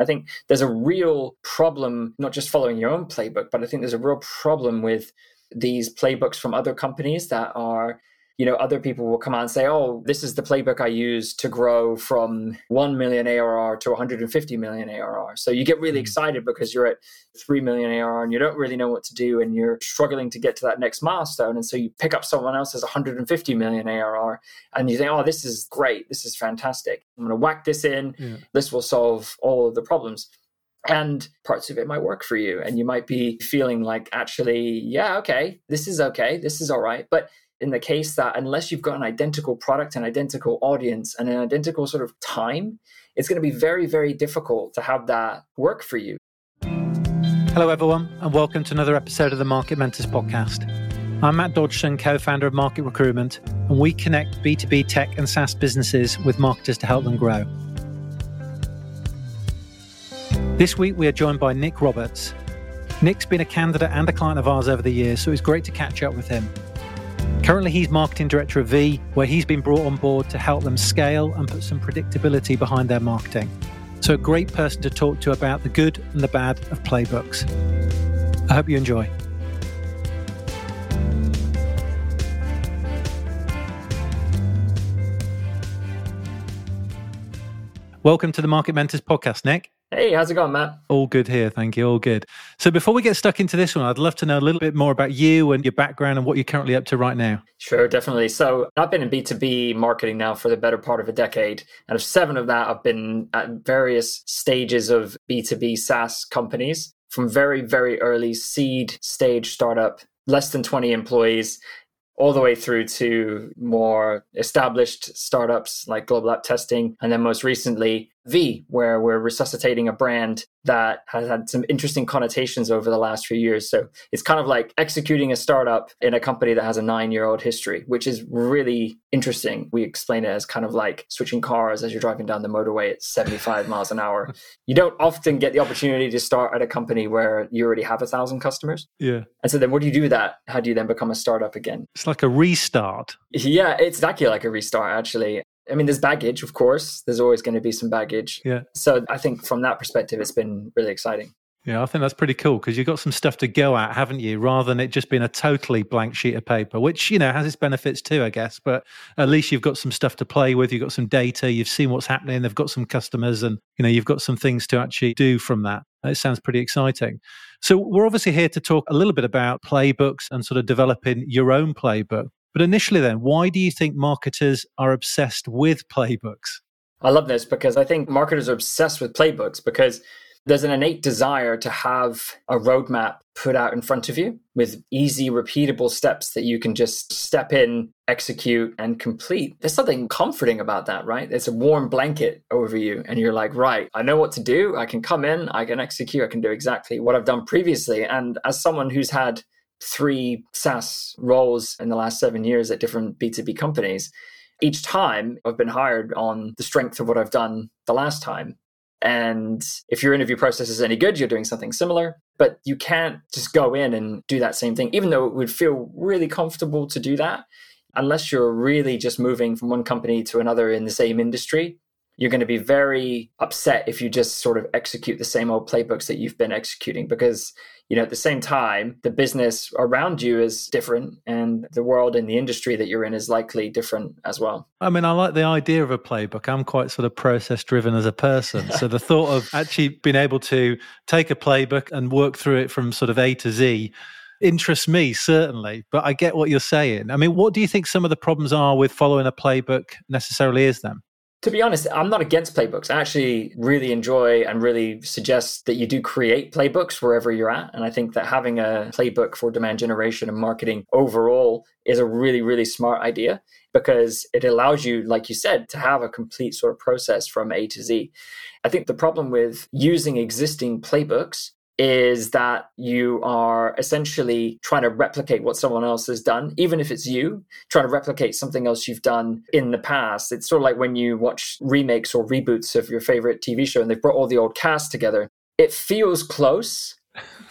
I think there's a real problem, not just following your own playbook, but I think there's a real problem with these playbooks from other companies that are you know, other people will come out and say, oh, this is the playbook I use to grow from 1 million ARR to 150 million ARR. So you get really mm. excited because you're at 3 million ARR and you don't really know what to do and you're struggling to get to that next milestone. And so you pick up someone else's 150 million ARR and you think, oh, this is great. This is fantastic. I'm going to whack this in. Yeah. This will solve all of the problems and parts of it might work for you and you might be feeling like actually yeah okay this is okay this is all right but in the case that unless you've got an identical product, an identical audience, and an identical sort of time, it's going to be very, very difficult to have that work for you. Hello, everyone, and welcome to another episode of the Market Mentors podcast. I'm Matt Dodgson, co founder of Market Recruitment, and we connect B2B tech and SaaS businesses with marketers to help them grow. This week, we are joined by Nick Roberts. Nick's been a candidate and a client of ours over the years, so it's great to catch up with him. Currently, he's marketing director of V, where he's been brought on board to help them scale and put some predictability behind their marketing. So, a great person to talk to about the good and the bad of playbooks. I hope you enjoy. Welcome to the Market Mentors podcast, Nick. Hey, how's it going, Matt? All good here. Thank you. All good. So, before we get stuck into this one, I'd love to know a little bit more about you and your background and what you're currently up to right now. Sure, definitely. So, I've been in B2B marketing now for the better part of a decade. And of seven of that, I've been at various stages of B2B SaaS companies from very, very early seed stage startup, less than 20 employees, all the way through to more established startups like Global App Testing, and then most recently V, where we're resuscitating a brand that has had some interesting connotations over the last few years. So it's kind of like executing a startup in a company that has a nine year old history, which is really interesting. We explain it as kind of like switching cars as you're driving down the motorway at 75 miles an hour. You don't often get the opportunity to start at a company where you already have a thousand customers. Yeah. And so then what do you do with that? How do you then become a startup again? It's like a restart. Yeah, it's exactly like a restart, actually. I mean, there's baggage, of course. There's always going to be some baggage. Yeah. So I think from that perspective, it's been really exciting. Yeah, I think that's pretty cool because you've got some stuff to go at, haven't you? Rather than it just being a totally blank sheet of paper, which, you know, has its benefits too, I guess. But at least you've got some stuff to play with. You've got some data. You've seen what's happening. They've got some customers and, you know, you've got some things to actually do from that. It sounds pretty exciting. So we're obviously here to talk a little bit about playbooks and sort of developing your own playbook. But initially, then, why do you think marketers are obsessed with playbooks? I love this because I think marketers are obsessed with playbooks because there's an innate desire to have a roadmap put out in front of you with easy, repeatable steps that you can just step in, execute, and complete. There's something comforting about that, right? It's a warm blanket over you, and you're like, right, I know what to do. I can come in, I can execute, I can do exactly what I've done previously. And as someone who's had three SaaS roles in the last seven years at different B2B companies. Each time I've been hired on the strength of what I've done the last time. And if your interview process is any good, you're doing something similar. But you can't just go in and do that same thing, even though it would feel really comfortable to do that, unless you're really just moving from one company to another in the same industry you're going to be very upset if you just sort of execute the same old playbooks that you've been executing because you know at the same time the business around you is different and the world and the industry that you're in is likely different as well. I mean i like the idea of a playbook. I'm quite sort of process driven as a person. So the thought of actually being able to take a playbook and work through it from sort of a to z interests me certainly. But i get what you're saying. I mean what do you think some of the problems are with following a playbook necessarily is then to be honest, I'm not against playbooks. I actually really enjoy and really suggest that you do create playbooks wherever you're at. And I think that having a playbook for demand generation and marketing overall is a really, really smart idea because it allows you, like you said, to have a complete sort of process from A to Z. I think the problem with using existing playbooks is that you are essentially trying to replicate what someone else has done, even if it's you trying to replicate something else you've done in the past. It's sort of like when you watch remakes or reboots of your favorite TV show and they've brought all the old cast together. It feels close,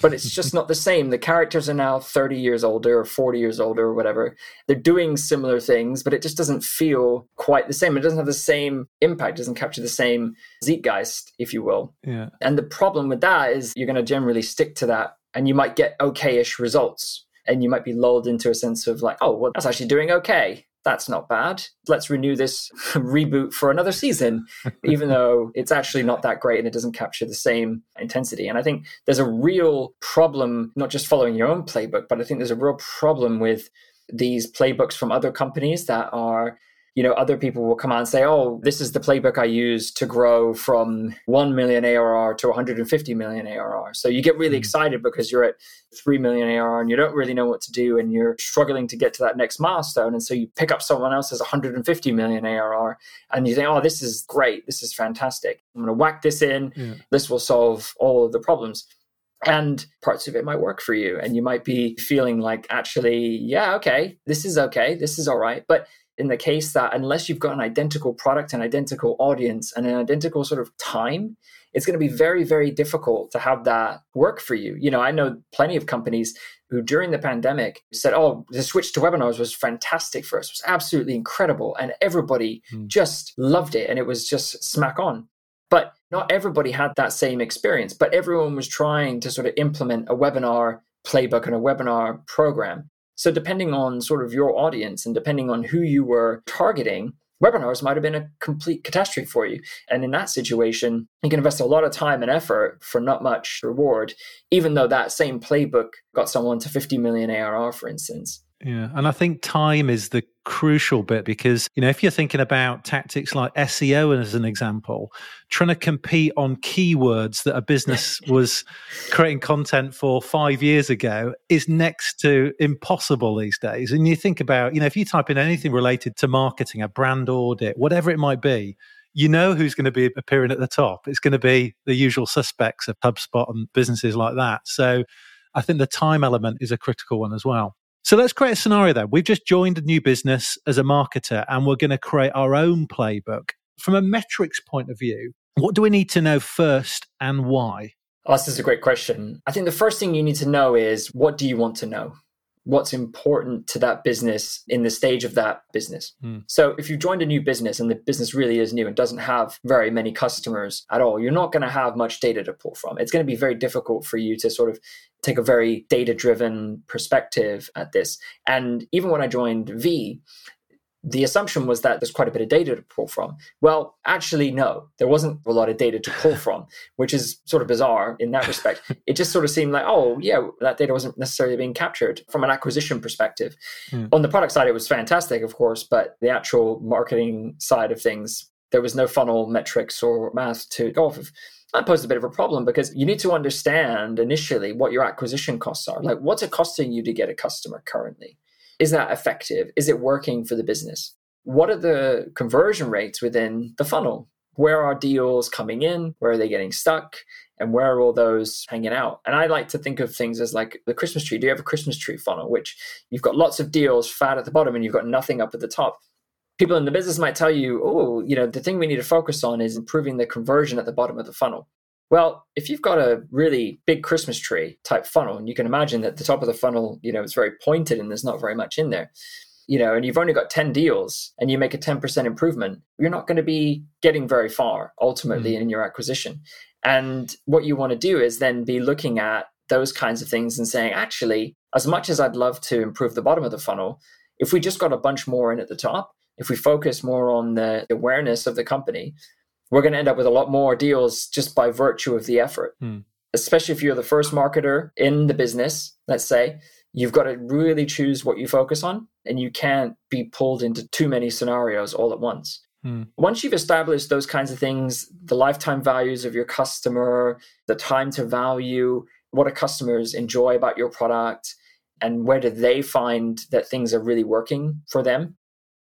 but it's just not the same. The characters are now 30 years older or 40 years older or whatever. They're doing similar things, but it just doesn't feel quite the same. It doesn't have the same impact, it doesn't capture the same zeitgeist, if you will. Yeah. And the problem with that is you're going to generally stick to that and you might get okay-ish results. And you might be lulled into a sense of like, oh, well, that's actually doing okay that's not bad. Let's renew this reboot for another season, even though it's actually not that great and it doesn't capture the same intensity. And I think there's a real problem, not just following your own playbook, but I think there's a real problem with these playbooks from other companies that are you know, other people will come out and say, oh, this is the playbook I use to grow from 1 million ARR to 150 million ARR. So you get really mm. excited because you're at 3 million ARR and you don't really know what to do and you're struggling to get to that next milestone. And so you pick up someone else's 150 million ARR and you think, oh, this is great. This is fantastic. I'm going to whack this in. Yeah. This will solve all of the problems and parts of it might work for you and you might be feeling like actually yeah okay this is okay this is all right but in the case that unless you've got an identical product, an identical audience, and an identical sort of time, it's going to be very, very difficult to have that work for you. You know, I know plenty of companies who during the pandemic said, Oh, the switch to webinars was fantastic for us, it was absolutely incredible. And everybody mm. just loved it. And it was just smack on. But not everybody had that same experience, but everyone was trying to sort of implement a webinar playbook and a webinar program. So, depending on sort of your audience and depending on who you were targeting, webinars might have been a complete catastrophe for you. And in that situation, you can invest a lot of time and effort for not much reward, even though that same playbook got someone to 50 million ARR, for instance. Yeah. And I think time is the crucial bit because, you know, if you're thinking about tactics like SEO as an example, trying to compete on keywords that a business was creating content for five years ago is next to impossible these days. And you think about, you know, if you type in anything related to marketing, a brand audit, whatever it might be, you know who's going to be appearing at the top. It's going to be the usual suspects of HubSpot and businesses like that. So I think the time element is a critical one as well. So let's create a scenario then. We've just joined a new business as a marketer and we're going to create our own playbook. From a metrics point of view, what do we need to know first and why? Oh, this is a great question. I think the first thing you need to know is what do you want to know? What's important to that business in the stage of that business. Mm. So if you joined a new business and the business really is new and doesn't have very many customers at all, you're not going to have much data to pull from. It's going to be very difficult for you to sort of take a very data driven perspective at this. And even when I joined V, the assumption was that there's quite a bit of data to pull from. Well, actually, no, there wasn't a lot of data to pull from, which is sort of bizarre in that respect. it just sort of seemed like, oh, yeah, that data wasn't necessarily being captured from an acquisition perspective. Mm. On the product side, it was fantastic, of course, but the actual marketing side of things, there was no funnel metrics or math to go off of. That posed a bit of a problem because you need to understand initially what your acquisition costs are. Like, what's it costing you to get a customer currently? Is that effective? Is it working for the business? What are the conversion rates within the funnel? Where are deals coming in? Where are they getting stuck? And where are all those hanging out? And I like to think of things as like the Christmas tree. Do you have a Christmas tree funnel, which you've got lots of deals fat at the bottom and you've got nothing up at the top? People in the business might tell you, oh, you know, the thing we need to focus on is improving the conversion at the bottom of the funnel. Well, if you've got a really big Christmas tree type funnel, and you can imagine that the top of the funnel, you know, is very pointed and there's not very much in there, you know, and you've only got 10 deals and you make a 10% improvement, you're not going to be getting very far ultimately mm. in your acquisition. And what you want to do is then be looking at those kinds of things and saying, actually, as much as I'd love to improve the bottom of the funnel, if we just got a bunch more in at the top, if we focus more on the awareness of the company, we're going to end up with a lot more deals just by virtue of the effort. Hmm. Especially if you're the first marketer in the business, let's say, you've got to really choose what you focus on and you can't be pulled into too many scenarios all at once. Hmm. Once you've established those kinds of things, the lifetime values of your customer, the time to value, what do customers enjoy about your product, and where do they find that things are really working for them,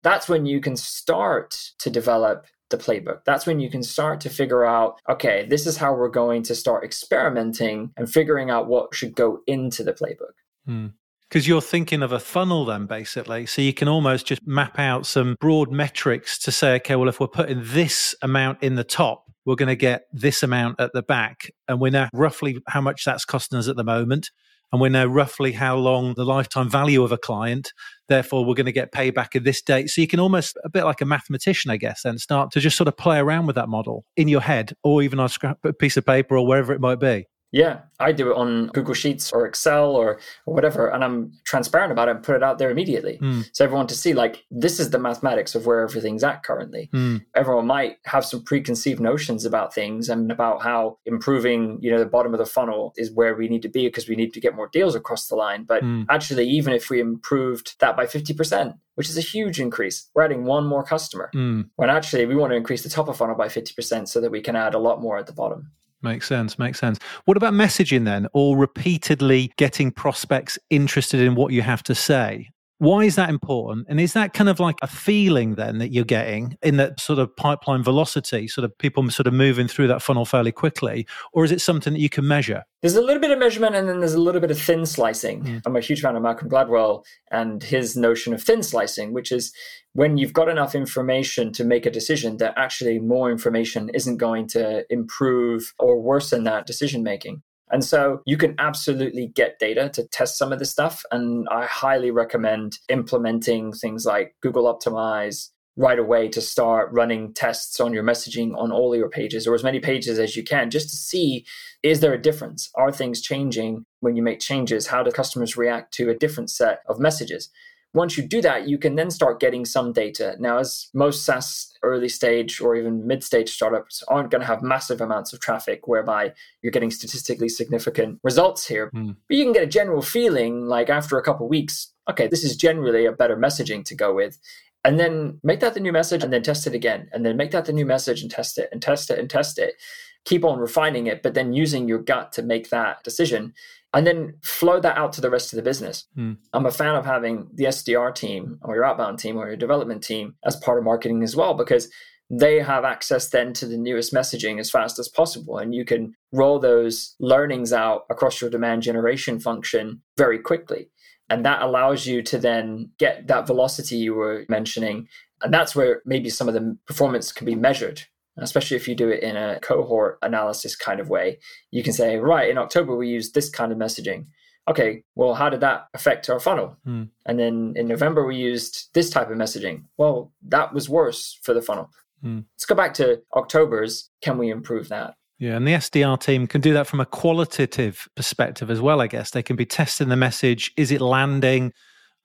that's when you can start to develop the playbook. That's when you can start to figure out, okay, this is how we're going to start experimenting and figuring out what should go into the playbook. Because hmm. you're thinking of a funnel, then basically. So you can almost just map out some broad metrics to say, okay, well, if we're putting this amount in the top, we're going to get this amount at the back. And we know roughly how much that's costing us at the moment. And we know roughly how long the lifetime value of a client. Therefore, we're going to get payback at this date. So you can almost, a bit like a mathematician, I guess, then start to just sort of play around with that model in your head or even on a scrap a piece of paper or wherever it might be. Yeah, I do it on Google Sheets or Excel or, or whatever, and I'm transparent about it and put it out there immediately. Mm. So everyone to see, like, this is the mathematics of where everything's at currently. Mm. Everyone might have some preconceived notions about things and about how improving, you know, the bottom of the funnel is where we need to be because we need to get more deals across the line. But mm. actually, even if we improved that by 50%, which is a huge increase. We're adding one more customer. Mm. When actually we want to increase the top of funnel by 50% so that we can add a lot more at the bottom. Makes sense. Makes sense. What about messaging then, or repeatedly getting prospects interested in what you have to say? Why is that important? And is that kind of like a feeling then that you're getting in that sort of pipeline velocity, sort of people sort of moving through that funnel fairly quickly? Or is it something that you can measure? There's a little bit of measurement and then there's a little bit of thin slicing. Mm. I'm a huge fan of Malcolm Gladwell and his notion of thin slicing, which is when you've got enough information to make a decision that actually more information isn't going to improve or worsen that decision making. And so you can absolutely get data to test some of this stuff. And I highly recommend implementing things like Google Optimize right away to start running tests on your messaging on all your pages or as many pages as you can just to see is there a difference? Are things changing when you make changes? How do customers react to a different set of messages? Once you do that, you can then start getting some data. Now, as most SaaS early stage or even mid stage startups aren't going to have massive amounts of traffic whereby you're getting statistically significant results here, mm. but you can get a general feeling like after a couple weeks, okay, this is generally a better messaging to go with. And then make that the new message and then test it again. And then make that the new message and test it and test it and test it. Keep on refining it, but then using your gut to make that decision and then flow that out to the rest of the business. Mm. I'm a fan of having the SDR team or your outbound team or your development team as part of marketing as well, because they have access then to the newest messaging as fast as possible. And you can roll those learnings out across your demand generation function very quickly. And that allows you to then get that velocity you were mentioning. And that's where maybe some of the performance can be measured especially if you do it in a cohort analysis kind of way. You can say, right, in October, we used this kind of messaging. Okay, well, how did that affect our funnel? Mm. And then in November, we used this type of messaging. Well, that was worse for the funnel. Mm. Let's go back to October's. Can we improve that? Yeah, and the SDR team can do that from a qualitative perspective as well, I guess. They can be testing the message. Is it landing?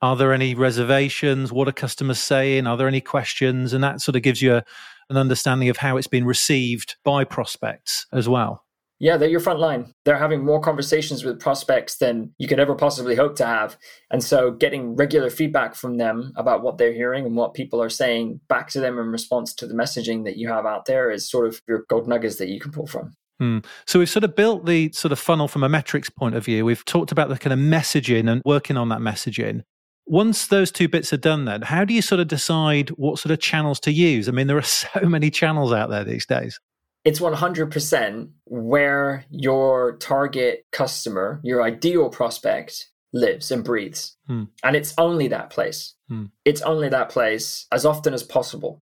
Are there any reservations? What are customers saying? Are there any questions? And that sort of gives you a, an understanding of how it's been received by prospects as well. Yeah, they're your front line. They're having more conversations with prospects than you could ever possibly hope to have. And so getting regular feedback from them about what they're hearing and what people are saying back to them in response to the messaging that you have out there is sort of your gold nuggets that you can pull from. Hmm. So we've sort of built the sort of funnel from a metrics point of view. We've talked about the kind of messaging and working on that messaging. Once those two bits are done, then how do you sort of decide what sort of channels to use? I mean, there are so many channels out there these days. It's 100% where your target customer, your ideal prospect, lives and breathes. Hmm. And it's only that place. Hmm. It's only that place as often as possible.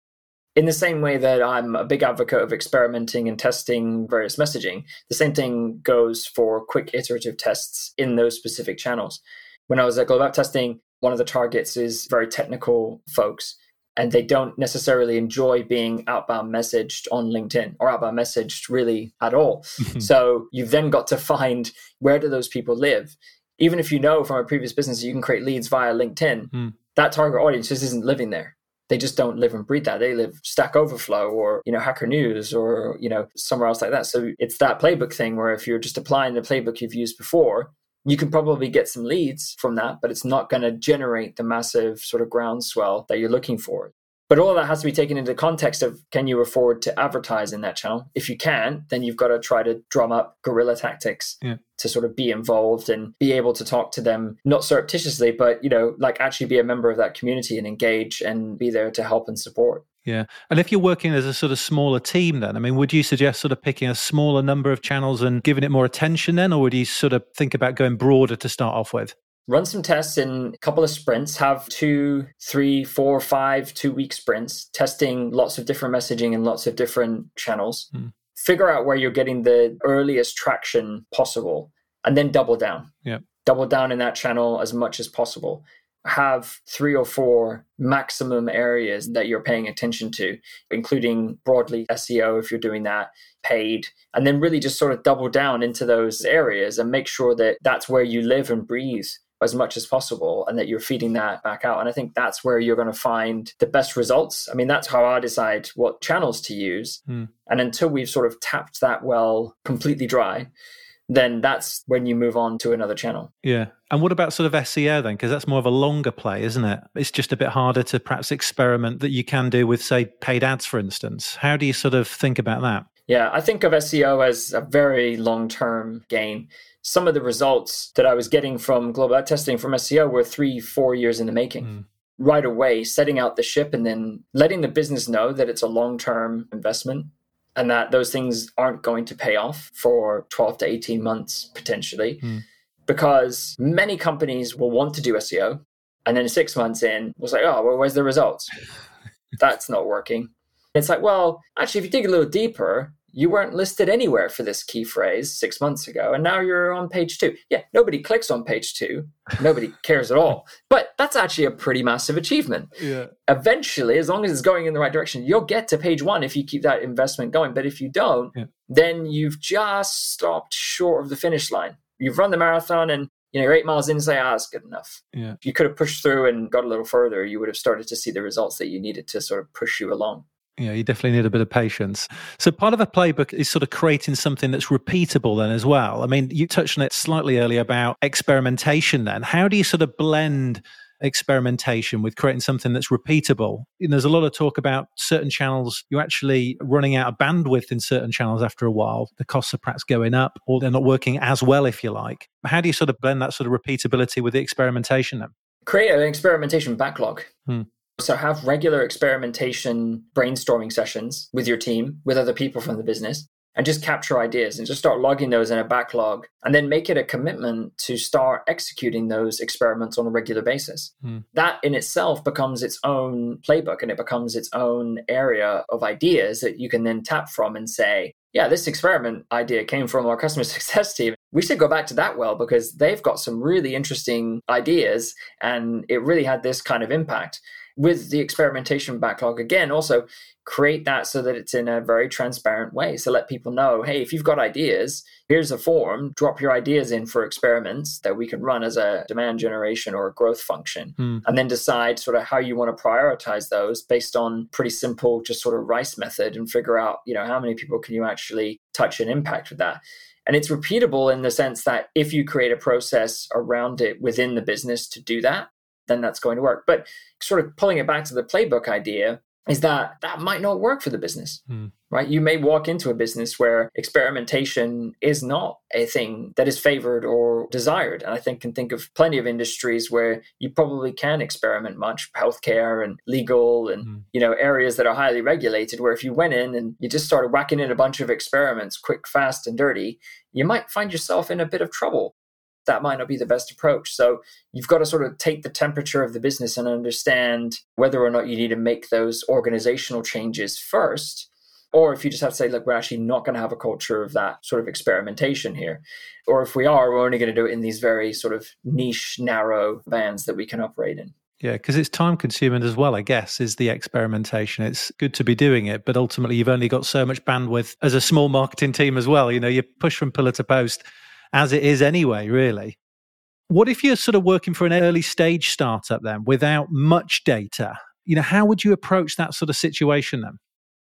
In the same way that I'm a big advocate of experimenting and testing various messaging, the same thing goes for quick iterative tests in those specific channels. When I was at Global App Testing, one of the targets is very technical folks and they don't necessarily enjoy being outbound messaged on LinkedIn or outbound messaged really at all. so you've then got to find where do those people live? Even if you know from a previous business you can create leads via LinkedIn, mm. that target audience just isn't living there. They just don't live and breathe that. They live Stack Overflow or, you know, Hacker News or, you know, somewhere else like that. So it's that playbook thing where if you're just applying the playbook you've used before, you can probably get some leads from that, but it's not going to generate the massive sort of groundswell that you're looking for. But all that has to be taken into context of can you afford to advertise in that channel? If you can, then you've got to try to drum up guerrilla tactics yeah. to sort of be involved and be able to talk to them, not surreptitiously, but you know, like actually be a member of that community and engage and be there to help and support. Yeah. And if you're working as a sort of smaller team, then, I mean, would you suggest sort of picking a smaller number of channels and giving it more attention then? Or would you sort of think about going broader to start off with? Run some tests in a couple of sprints, have two, three, four, five, two week sprints, testing lots of different messaging and lots of different channels. Mm. figure out where you're getting the earliest traction possible, and then double down. Yeah. Double down in that channel as much as possible. Have three or four maximum areas that you're paying attention to, including broadly SEO if you're doing that, paid, and then really just sort of double down into those areas and make sure that that's where you live and breathe as much as possible and that you're feeding that back out. And I think that's where you're going to find the best results. I mean, that's how I decide what channels to use. Mm. And until we've sort of tapped that well completely dry, then that's when you move on to another channel. Yeah. And what about sort of SEO then? Because that's more of a longer play, isn't it? It's just a bit harder to perhaps experiment that you can do with, say, paid ads, for instance. How do you sort of think about that? Yeah, I think of SEO as a very long term game some of the results that I was getting from Global App Testing from SEO were three, four years in the making. Mm. Right away, setting out the ship and then letting the business know that it's a long term investment and that those things aren't going to pay off for 12 to 18 months potentially. Mm. Because many companies will want to do SEO and then six months in, was like, oh, well, where's the results? That's not working. It's like, well, actually, if you dig a little deeper, you weren't listed anywhere for this key phrase six months ago, and now you're on page two. Yeah, nobody clicks on page two. Nobody cares at all. But that's actually a pretty massive achievement. Yeah. Eventually, as long as it's going in the right direction, you'll get to page one if you keep that investment going. But if you don't, yeah. then you've just stopped short of the finish line. You've run the marathon and you know, you're eight miles in and say, ah, that's good enough. Yeah. You could have pushed through and got a little further. You would have started to see the results that you needed to sort of push you along. Yeah, you definitely need a bit of patience. So part of a playbook is sort of creating something that's repeatable then as well. I mean, you touched on it slightly earlier about experimentation then. How do you sort of blend experimentation with creating something that's repeatable? You know, there's a lot of talk about certain channels, you're actually running out of bandwidth in certain channels after a while. The costs are perhaps going up or they're not working as well, if you like. How do you sort of blend that sort of repeatability with the experimentation then? Create an experimentation backlog. Hmm. So have regular experimentation brainstorming sessions with your team, with other people from the business, and just capture ideas and just start logging those in a backlog and then make it a commitment to start executing those experiments on a regular basis. Mm. That in itself becomes its own playbook and it becomes its own area of ideas that you can then tap from and say, yeah, this experiment idea came from our customer success team. We should go back to that well because they've got some really interesting ideas and it really had this kind of impact with the experimentation backlog again also create that so that it's in a very transparent way. So let people know hey if you've got ideas here's a form. Drop your ideas in for experiments that we can run as a demand generation or a growth function. Hmm. and then decide sort of how you want to prioritize those based on pretty simple just sort of rice method and figure out you know how many people can you actually touch and impact with that. And it's repeatable in the sense that if you create a process around it within the business to do that then that's going to work. But sort of pulling it back to the playbook idea is that that might not work for the business, mm. right? You may walk into a business where experimentation is not a thing that is favored or desired. And I think can think of plenty of industries where you probably can experiment much, healthcare and legal and, mm. you know, areas that are highly regulated where if you went in and you just started whacking in a bunch of experiments quick, fast and dirty, you might find yourself in a bit of trouble that might not be the best approach. So you've got to sort of take the temperature of the business and understand whether or not you need to make those organizational changes first. Or if you just have to say, look, we're actually not going to have a culture of that sort of experimentation here. Or if we are, we're only going to do it in these very sort of niche, narrow bands that we can operate in. Yeah, because it's time consuming as well, I guess, is the experimentation. It's good to be doing it, but ultimately you've only got so much bandwidth as a small marketing team as well. You know, you push from pillar to post as it is anyway, really. What if you're sort of working for an early stage startup then without much data? You know, how would you approach that sort of situation then?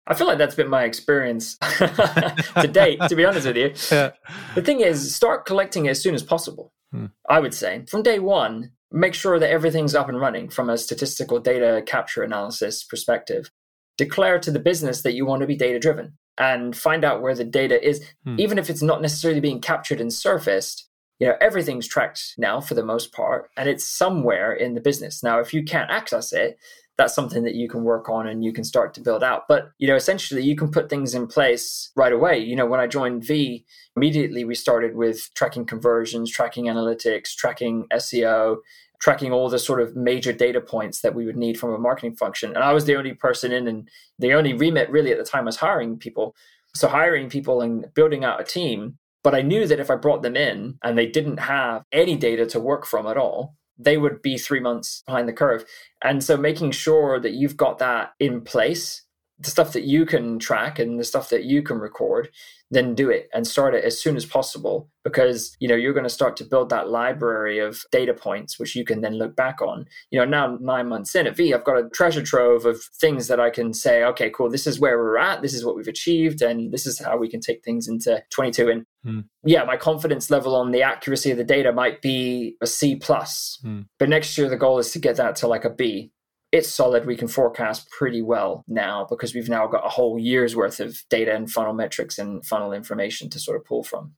I feel like that's been my experience to date, to be honest with you. Yeah. The thing is, start collecting as soon as possible. Hmm. I would say from day one, make sure that everything's up and running from a statistical data capture analysis perspective. Declare to the business that you want to be data driven and find out where the data is, Hmm. even if it's not necessarily being captured and surfaced. You know, everything's tracked now for the most part, and it's somewhere in the business. Now, if you can't access it, that's something that you can work on and you can start to build out. But, you know, essentially you can put things in place right away. You know, when I joined V, immediately we started with tracking conversions, tracking analytics, tracking SEO, tracking all the sort of major data points that we would need from a marketing function. And I was the only person in and the only remit really at the time was hiring people. So hiring people and building out a team. But I knew that if I brought them in and they didn't have any data to work from at all, they would be three months behind the curve. And so making sure that you've got that in place, the stuff that you can track and the stuff that you can record, then do it and start it as soon as possible because you know you're going to start to build that library of data points which you can then look back on you know now nine months in at v i've got a treasure trove of things that i can say okay cool this is where we're at this is what we've achieved and this is how we can take things into 22 and hmm. yeah my confidence level on the accuracy of the data might be a c plus hmm. but next year the goal is to get that to like a b it's solid. We can forecast pretty well now because we've now got a whole year's worth of data and funnel metrics and funnel information to sort of pull from.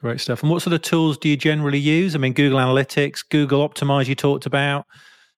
Great stuff. And what sort of tools do you generally use? I mean, Google Analytics, Google Optimize, you talked about.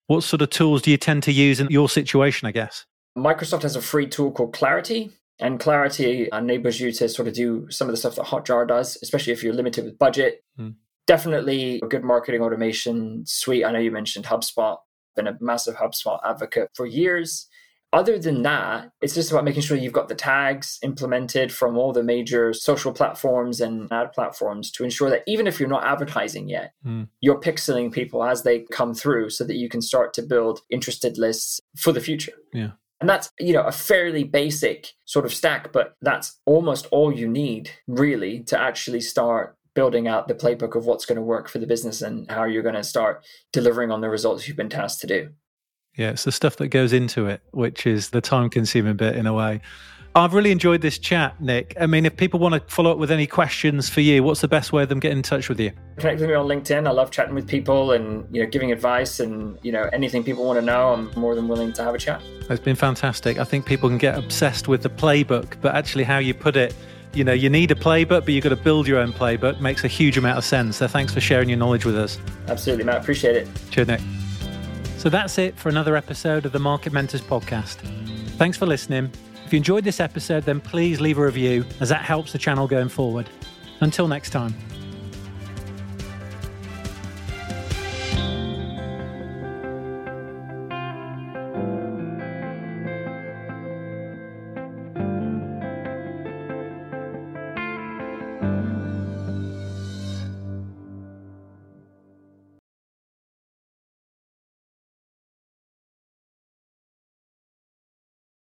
What sort of tools do you tend to use in your situation, I guess? Microsoft has a free tool called Clarity. And Clarity enables you to sort of do some of the stuff that Hotjar does, especially if you're limited with budget. Mm. Definitely a good marketing automation suite. I know you mentioned HubSpot been a massive HubSpot advocate for years. Other than that, it's just about making sure you've got the tags implemented from all the major social platforms and ad platforms to ensure that even if you're not advertising yet, mm. you're pixeling people as they come through so that you can start to build interested lists for the future. Yeah. And that's, you know, a fairly basic sort of stack, but that's almost all you need really to actually start building out the playbook of what's going to work for the business and how you're going to start delivering on the results you've been tasked to do. Yeah, it's the stuff that goes into it, which is the time consuming bit in a way. I've really enjoyed this chat, Nick. I mean, if people want to follow up with any questions for you, what's the best way of them getting in touch with you? Connect with me on LinkedIn. I love chatting with people and you know giving advice and you know anything people want to know. I'm more than willing to have a chat. It's been fantastic. I think people can get obsessed with the playbook, but actually how you put it you know, you need a playbook, but you've got to build your own playbook. Makes a huge amount of sense. So thanks for sharing your knowledge with us. Absolutely, Matt. Appreciate it. Cheers, Nick. So that's it for another episode of the Market Mentors podcast. Thanks for listening. If you enjoyed this episode, then please leave a review as that helps the channel going forward. Until next time.